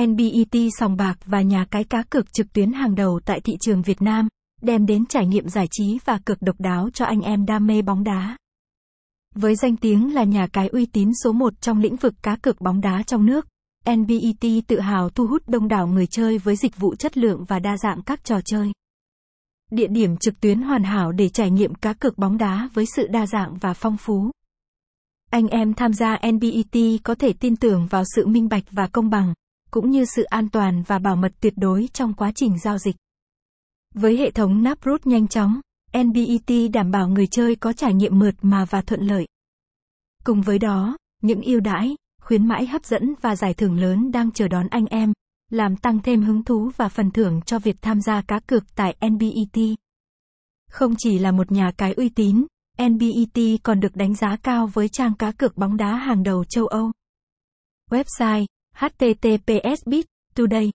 NBET sòng bạc và nhà cái cá cược trực tuyến hàng đầu tại thị trường Việt Nam, đem đến trải nghiệm giải trí và cực độc đáo cho anh em đam mê bóng đá. Với danh tiếng là nhà cái uy tín số 1 trong lĩnh vực cá cược bóng đá trong nước, NBET tự hào thu hút đông đảo người chơi với dịch vụ chất lượng và đa dạng các trò chơi. Địa điểm trực tuyến hoàn hảo để trải nghiệm cá cược bóng đá với sự đa dạng và phong phú. Anh em tham gia NBET có thể tin tưởng vào sự minh bạch và công bằng, cũng như sự an toàn và bảo mật tuyệt đối trong quá trình giao dịch. Với hệ thống nắp rút nhanh chóng, NBET đảm bảo người chơi có trải nghiệm mượt mà và thuận lợi. Cùng với đó, những ưu đãi, khuyến mãi hấp dẫn và giải thưởng lớn đang chờ đón anh em, làm tăng thêm hứng thú và phần thưởng cho việc tham gia cá cược tại NBET. Không chỉ là một nhà cái uy tín, NBET còn được đánh giá cao với trang cá cược bóng đá hàng đầu châu Âu. Website https bit today